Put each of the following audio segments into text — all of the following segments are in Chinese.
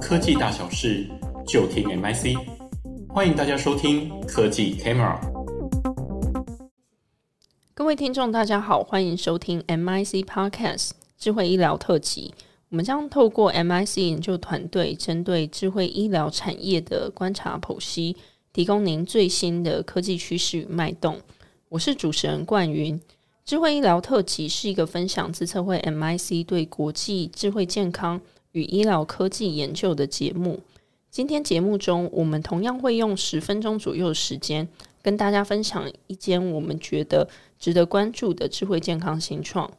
科技大小事，就听 MIC。欢迎大家收听科技 Camera。各位听众，大家好，欢迎收听 MIC Podcast 智慧医疗特辑。我们将透过 MIC 研究团队针对智慧医疗产业的观察剖析，提供您最新的科技趋势与脉动。我是主持人冠云。智慧医疗特辑是一个分享资策会 MIC 对国际智慧健康与医疗科技研究的节目。今天节目中，我们同样会用十分钟左右时间，跟大家分享一间我们觉得值得关注的智慧健康新创。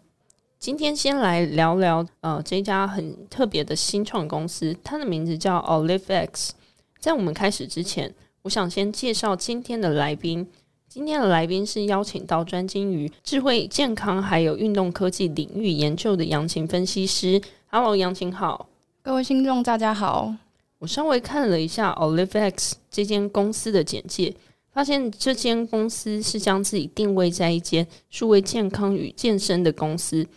今天先来聊聊，呃，这家很特别的新创公司，它的名字叫 OliveX。在我们开始之前，我想先介绍今天的来宾。今天的来宾是邀请到专精于智慧健康还有运动科技领域研究的杨晴分析师。Hello，杨晴好，各位听众大家好。我稍微看了一下 OliveX 这间公司的简介，发现这间公司是将自己定位在一间数位健康与健身的公司。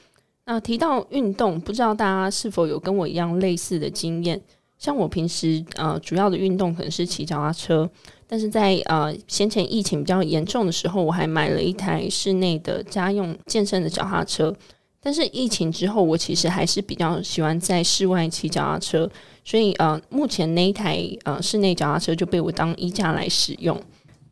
那提到运动，不知道大家是否有跟我一样类似的经验？像我平时呃主要的运动可能是骑脚踏车。但是在呃先前疫情比较严重的时候，我还买了一台室内的家用健身的脚踏车。但是疫情之后，我其实还是比较喜欢在室外骑脚踏车，所以呃目前那一台呃室内脚踏车就被我当衣架来使用。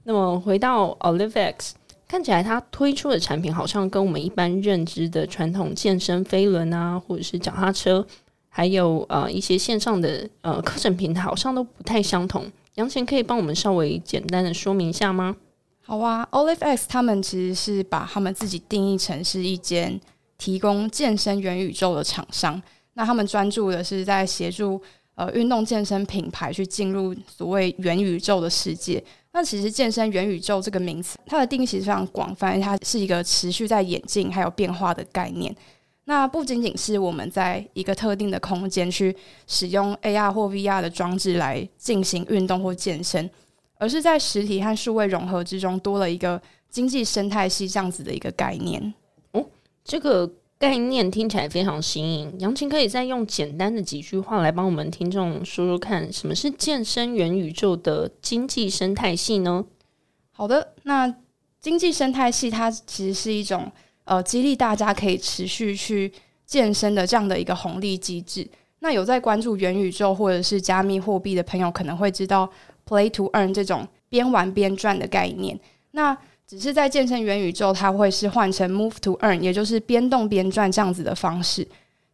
那么回到 OliveX，看起来它推出的产品好像跟我们一般认知的传统健身飞轮啊，或者是脚踏车，还有呃一些线上的呃课程平台，好像都不太相同。杨晴可以帮我们稍微简单的说明一下吗？好啊，OliveX 他们其实是把他们自己定义成是一间提供健身元宇宙的厂商。那他们专注的是在协助呃运动健身品牌去进入所谓元宇宙的世界。那其实健身元宇宙这个名词，它的定义其实非常广泛，它是一个持续在演进还有变化的概念。那不仅仅是我们在一个特定的空间去使用 AR 或 VR 的装置来进行运动或健身，而是在实体和数位融合之中多了一个经济生态系这样子的一个概念。这个概念听起来非常新颖。杨晴可以再用简单的几句话来帮我们听众说说看，什么是健身元宇宙的经济生态系呢？好的，那经济生态系它其实是一种。呃，激励大家可以持续去健身的这样的一个红利机制。那有在关注元宇宙或者是加密货币的朋友，可能会知道 “play to earn” 这种边玩边赚的概念。那只是在健身元宇宙，它会是换成 “move to earn”，也就是边动边赚这样子的方式。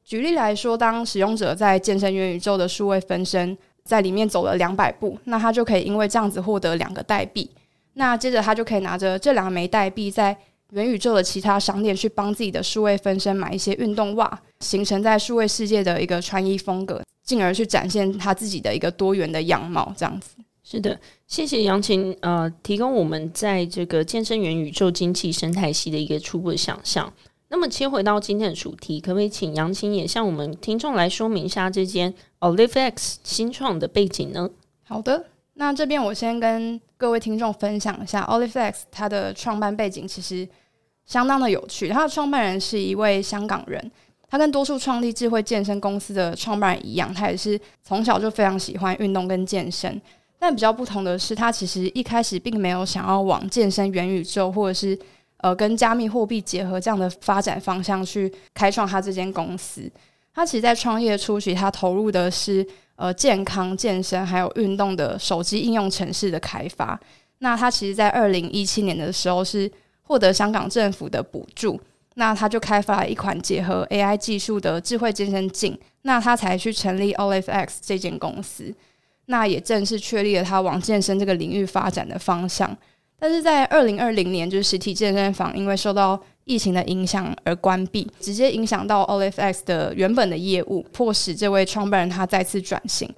举例来说，当使用者在健身元宇宙的数位分身在里面走了两百步，那他就可以因为这样子获得两个代币。那接着他就可以拿着这两枚代币在元宇宙的其他商店去帮自己的数位分身买一些运动袜，形成在数位世界的一个穿衣风格，进而去展现他自己的一个多元的样貌。这样子，是的，谢谢杨晴，呃，提供我们在这个健身元宇宙经济生态系的一个初步的想象。那么切回到今天的主题，可不可以请杨晴也向我们听众来说明一下这间 OliveX 新创的背景呢？好的。那这边我先跟各位听众分享一下，OliveX 它的创办背景其实相当的有趣。它的创办人是一位香港人，他跟多数创立智慧健身公司的创办人一样，他也是从小就非常喜欢运动跟健身。但比较不同的是，他其实一开始并没有想要往健身元宇宙或者是呃跟加密货币结合这样的发展方向去开创他这间公司。他其实，在创业初期，他投入的是。呃，健康、健身还有运动的手机应用程式的开发。那他其实，在二零一七年的时候是获得香港政府的补助，那他就开发了一款结合 AI 技术的智慧健身镜，那他才去成立 OliveX 这间公司。那也正式确立了他往健身这个领域发展的方向。但是在二零二零年，就是实体健身房因为受到疫情的影响而关闭，直接影响到 OliveX 的原本的业务，迫使这位创办人他再次转型。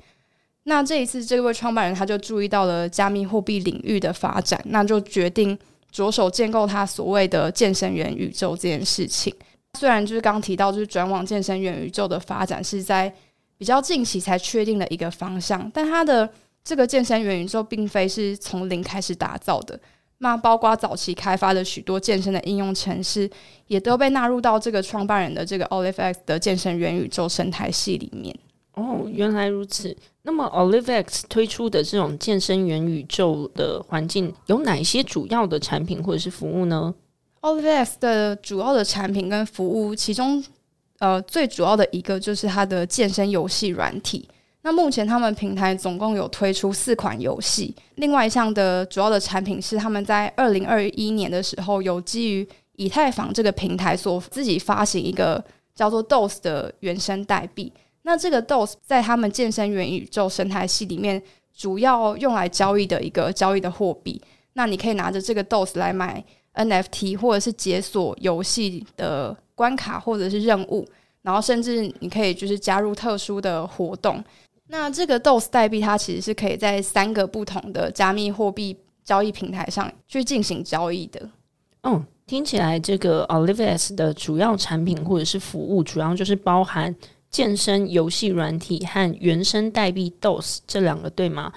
那这一次，这位创办人他就注意到了加密货币领域的发展，那就决定着手建构他所谓的健身元宇宙这件事情。虽然就是刚提到，就是转往健身元宇宙的发展是在比较近期才确定了一个方向，但它的这个健身元宇宙并非是从零开始打造的。那包括早期开发的许多健身的应用程式，也都被纳入到这个创办人的这个 OliveX 的健身元宇宙生态系里面。哦，原来如此。那么 OliveX 推出的这种健身元宇宙的环境有哪些主要的产品或者是服务呢？OliveX 的主要的产品跟服务，其中呃最主要的一个就是它的健身游戏软体。那目前他们平台总共有推出四款游戏，另外一项的主要的产品是他们在二零二一年的时候有基于以太坊这个平台所自己发行一个叫做 DOS 的原生代币。那这个 DOS 在他们健身元宇宙生态系里面，主要用来交易的一个交易的货币。那你可以拿着这个 DOS 来买 NFT，或者是解锁游戏的关卡，或者是任务，然后甚至你可以就是加入特殊的活动。那这个 DOS 代币它其实是可以在三个不同的加密货币交易平台上去进行交易的。嗯，听起来这个 Olivia's 的主要产品或者是服务，主要就是包含健身游戏软体和原生代币 DOS 这两个，对吗？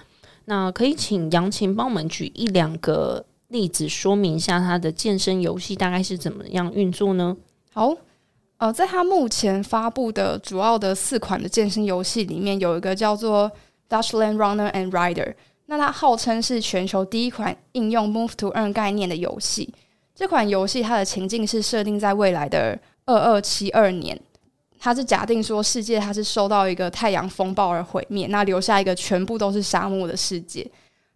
那可以请杨晴帮我们举一两个例子，说明一下它的健身游戏大概是怎么样运作呢？好。呃，在他目前发布的主要的四款的健身游戏里面，有一个叫做 Dashland Runner and Rider。那它号称是全球第一款应用 Move to Earn 概念的游戏。这款游戏它的情境是设定在未来的二二七二年，它是假定说世界它是受到一个太阳风暴而毁灭，那留下一个全部都是沙漠的世界。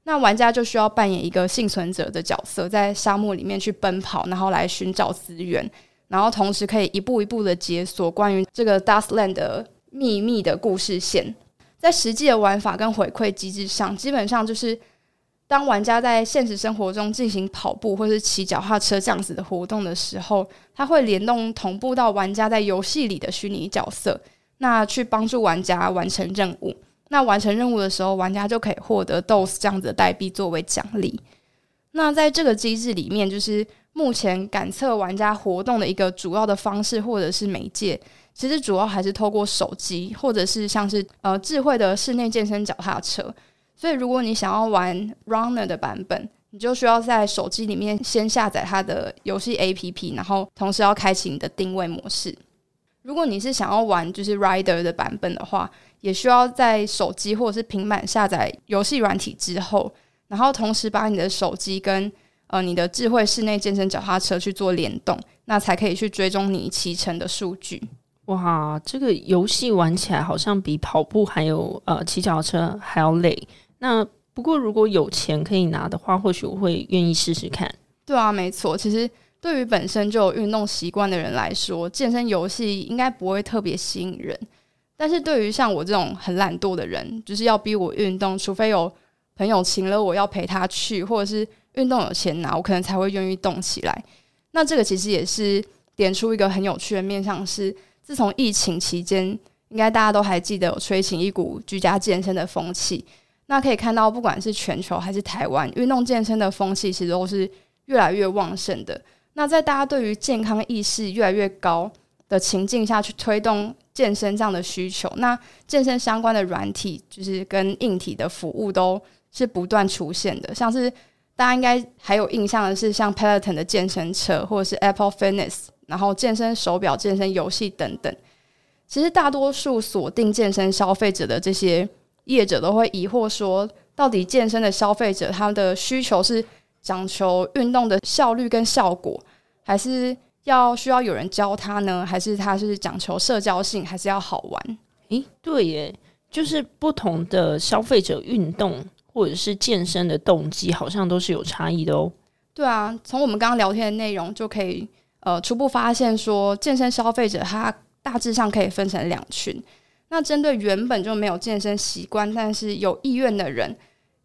那玩家就需要扮演一个幸存者的角色，在沙漠里面去奔跑，然后来寻找资源。然后同时可以一步一步的解锁关于这个 Dustland 的秘密的故事线，在实际的玩法跟回馈机制上，基本上就是当玩家在现实生活中进行跑步或是骑脚踏车这样子的活动的时候，它会联动同步到玩家在游戏里的虚拟角色，那去帮助玩家完成任务。那完成任务的时候，玩家就可以获得 DOS 这样子的代币作为奖励。那在这个机制里面，就是。目前感测玩家活动的一个主要的方式或者是媒介，其实主要还是透过手机，或者是像是呃智慧的室内健身脚踏车。所以如果你想要玩 Runner 的版本，你就需要在手机里面先下载它的游戏 APP，然后同时要开启你的定位模式。如果你是想要玩就是 Rider 的版本的话，也需要在手机或者是平板下载游戏软体之后，然后同时把你的手机跟呃，你的智慧室内健身脚踏车去做联动，那才可以去追踪你骑乘的数据。哇，这个游戏玩起来好像比跑步还有呃骑脚踏车还要累。那不过如果有钱可以拿的话，或许我会愿意试试看。对啊，没错。其实对于本身就有运动习惯的人来说，健身游戏应该不会特别吸引人。但是对于像我这种很懒惰的人，就是要逼我运动，除非有朋友请了我要陪他去，或者是。运动有钱拿，我可能才会愿意动起来。那这个其实也是点出一个很有趣的面向，是自从疫情期间，应该大家都还记得有吹起一股居家健身的风气。那可以看到，不管是全球还是台湾，运动健身的风气其实都是越来越旺盛的。那在大家对于健康意识越来越高的情境下去推动健身这样的需求，那健身相关的软体就是跟硬体的服务都是不断出现的，像是。大家应该还有印象的是，像 Peloton 的健身车，或者是 Apple Fitness，然后健身手表、健身游戏等等。其实大多数锁定健身消费者的这些业者都会疑惑说，到底健身的消费者他的需求是讲求运动的效率跟效果，还是要需要有人教他呢？还是他是讲求社交性，还是要好玩？诶，对耶，就是不同的消费者运动。或者是健身的动机，好像都是有差异的哦。对啊，从我们刚刚聊天的内容就可以呃初步发现说，健身消费者他大致上可以分成两群。那针对原本就没有健身习惯，但是有意愿的人，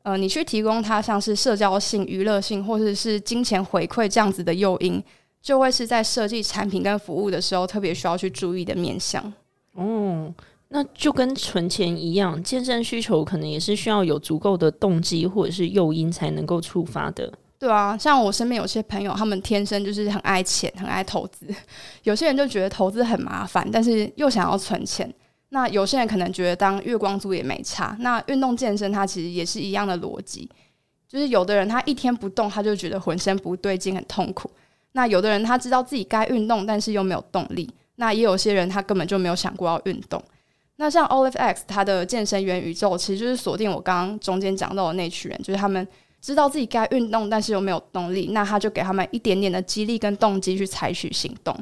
呃，你去提供他像是社交性、娱乐性或者是金钱回馈这样子的诱因，就会是在设计产品跟服务的时候特别需要去注意的面向。哦。那就跟存钱一样，健身需求可能也是需要有足够的动机或者是诱因才能够触发的。对啊，像我身边有些朋友，他们天生就是很爱钱，很爱投资。有些人就觉得投资很麻烦，但是又想要存钱。那有些人可能觉得当月光族也没差。那运动健身它其实也是一样的逻辑，就是有的人他一天不动，他就觉得浑身不对劲，很痛苦。那有的人他知道自己该运动，但是又没有动力。那也有些人他根本就没有想过要运动。那像 Olive X 它的健身元宇宙，其实就是锁定我刚刚中间讲到的那群人，就是他们知道自己该运动，但是又没有动力，那他就给他们一点点的激励跟动机去采取行动。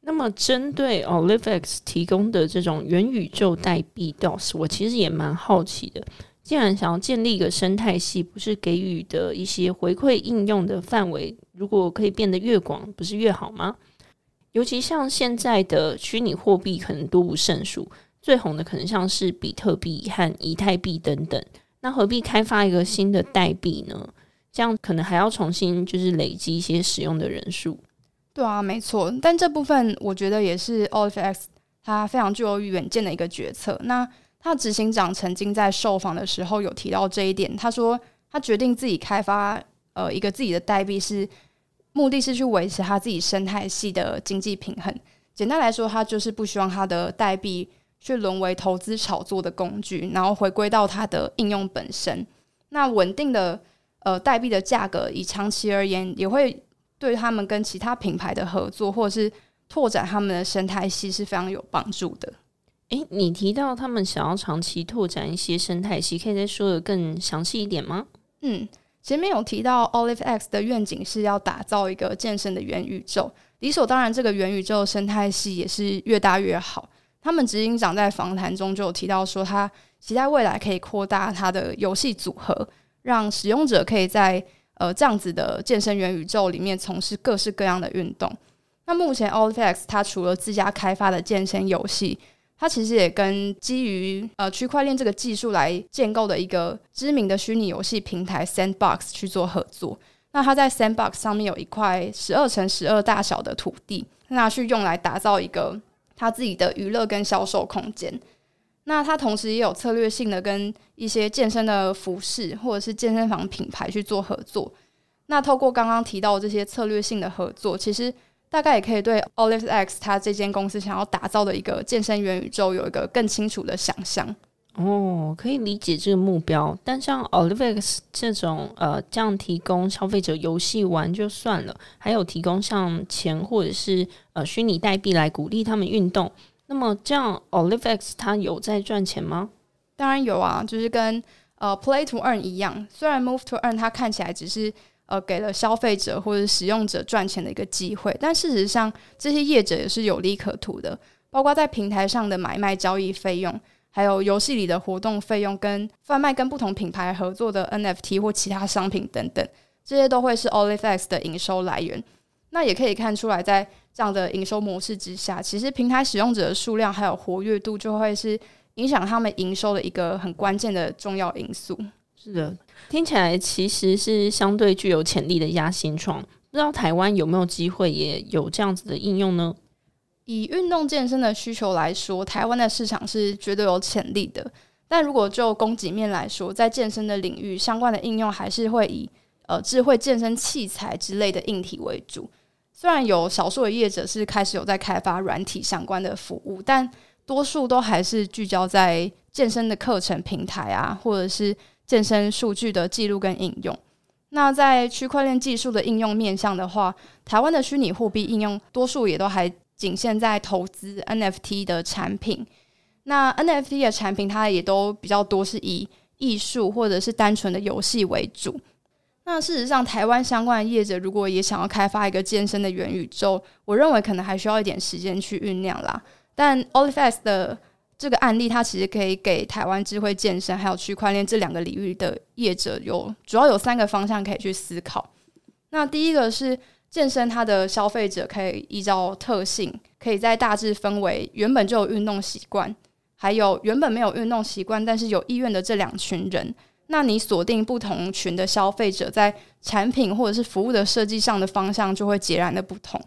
那么针对 Olive X 提供的这种元宇宙代币 DOS，我其实也蛮好奇的。既然想要建立一个生态系，不是给予的一些回馈应用的范围，如果可以变得越广，不是越好吗？尤其像现在的虚拟货币，可能多不胜数。最红的可能像是比特币和以太币等等，那何必开发一个新的代币呢？这样可能还要重新就是累积一些使用的人数。对啊，没错。但这部分我觉得也是 o l i f X 他非常具有远见的一个决策。那他执行长曾经在受访的时候有提到这一点，他说他决定自己开发呃一个自己的代币是目的是去维持他自己生态系的经济平衡。简单来说，他就是不希望他的代币。去沦为投资炒作的工具，然后回归到它的应用本身。那稳定的呃代币的价格，以长期而言，也会对他们跟其他品牌的合作，或者是拓展他们的生态系是非常有帮助的。诶，你提到他们想要长期拓展一些生态系，可以再说的更详细一点吗？嗯，前面有提到 Olive X 的愿景是要打造一个健身的元宇宙，理所当然，这个元宇宙生态系也是越大越好。他们执行长在访谈中就有提到说，他期待未来可以扩大他的游戏组合，让使用者可以在呃这样子的健身元宇宙里面从事各式各样的运动。那目前 Olive X 它除了自家开发的健身游戏，它其实也跟基于呃区块链这个技术来建构的一个知名的虚拟游戏平台 Sandbox 去做合作。那它在 Sandbox 上面有一块十二乘十二大小的土地，那去用来打造一个。他自己的娱乐跟销售空间，那他同时也有策略性的跟一些健身的服饰或者是健身房品牌去做合作。那透过刚刚提到这些策略性的合作，其实大概也可以对 Olive X 他这间公司想要打造的一个健身元宇宙有一个更清楚的想象。哦，可以理解这个目标，但像 Olive X 这种呃，这样提供消费者游戏玩就算了，还有提供像钱或者是呃虚拟代币来鼓励他们运动，那么这样 Olive X 它有在赚钱吗？当然有啊，就是跟呃 Play to Earn 一样，虽然 Move to Earn 它看起来只是呃给了消费者或者使用者赚钱的一个机会，但事实上这些业者也是有利可图的，包括在平台上的买卖交易费用。还有游戏里的活动费用，跟贩卖跟不同品牌合作的 NFT 或其他商品等等，这些都会是 Olive X 的营收来源。那也可以看出来，在这样的营收模式之下，其实平台使用者的数量还有活跃度，就会是影响他们营收的一个很关键的重要因素。是的，听起来其实是相对具有潜力的一家新创。不知道台湾有没有机会也有这样子的应用呢？以运动健身的需求来说，台湾的市场是绝对有潜力的。但如果就供给面来说，在健身的领域，相关的应用还是会以呃智慧健身器材之类的硬体为主。虽然有少数的业者是开始有在开发软体相关的服务，但多数都还是聚焦在健身的课程平台啊，或者是健身数据的记录跟应用。那在区块链技术的应用面向的话，台湾的虚拟货币应用多数也都还。仅限在投资 NFT 的产品，那 NFT 的产品它也都比较多是以艺术或者是单纯的游戏为主。那事实上，台湾相关的业者如果也想要开发一个健身的元宇宙，我认为可能还需要一点时间去酝酿啦。但 Olive X 的这个案例，它其实可以给台湾智慧健身还有区块链这两个领域的业者有主要有三个方向可以去思考。那第一个是。健身，它的消费者可以依照特性，可以在大致分为原本就有运动习惯，还有原本没有运动习惯但是有意愿的这两群人。那你锁定不同群的消费者，在产品或者是服务的设计上的方向就会截然的不同。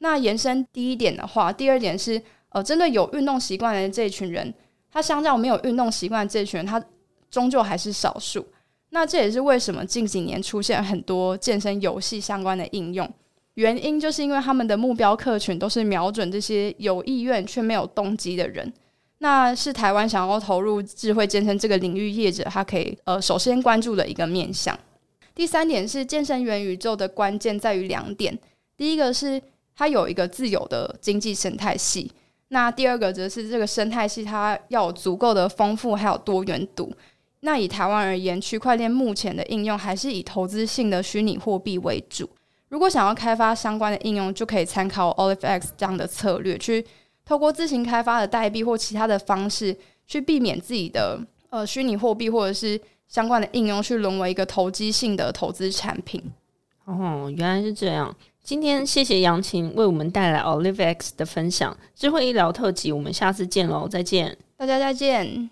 那延伸第一点的话，第二点是，呃，针对有运动习惯的这一群人，他相较没有运动习惯这一群人，他终究还是少数。那这也是为什么近几年出现很多健身游戏相关的应用，原因就是因为他们的目标客群都是瞄准这些有意愿却没有动机的人。那是台湾想要投入智慧健身这个领域业者，他可以呃首先关注的一个面向。第三点是健身元宇宙的关键在于两点，第一个是它有一个自有的经济生态系，那第二个则是这个生态系，它要有足够的丰富还有多元度。那以台湾而言，区块链目前的应用还是以投资性的虚拟货币为主。如果想要开发相关的应用，就可以参考 OliveX 这样的策略，去透过自行开发的代币或其他的方式，去避免自己的呃虚拟货币或者是相关的应用去沦为一个投机性的投资产品。哦，原来是这样。今天谢谢杨晴为我们带来 OliveX 的分享，智慧医疗特辑，我们下次见喽，再见，大家再见。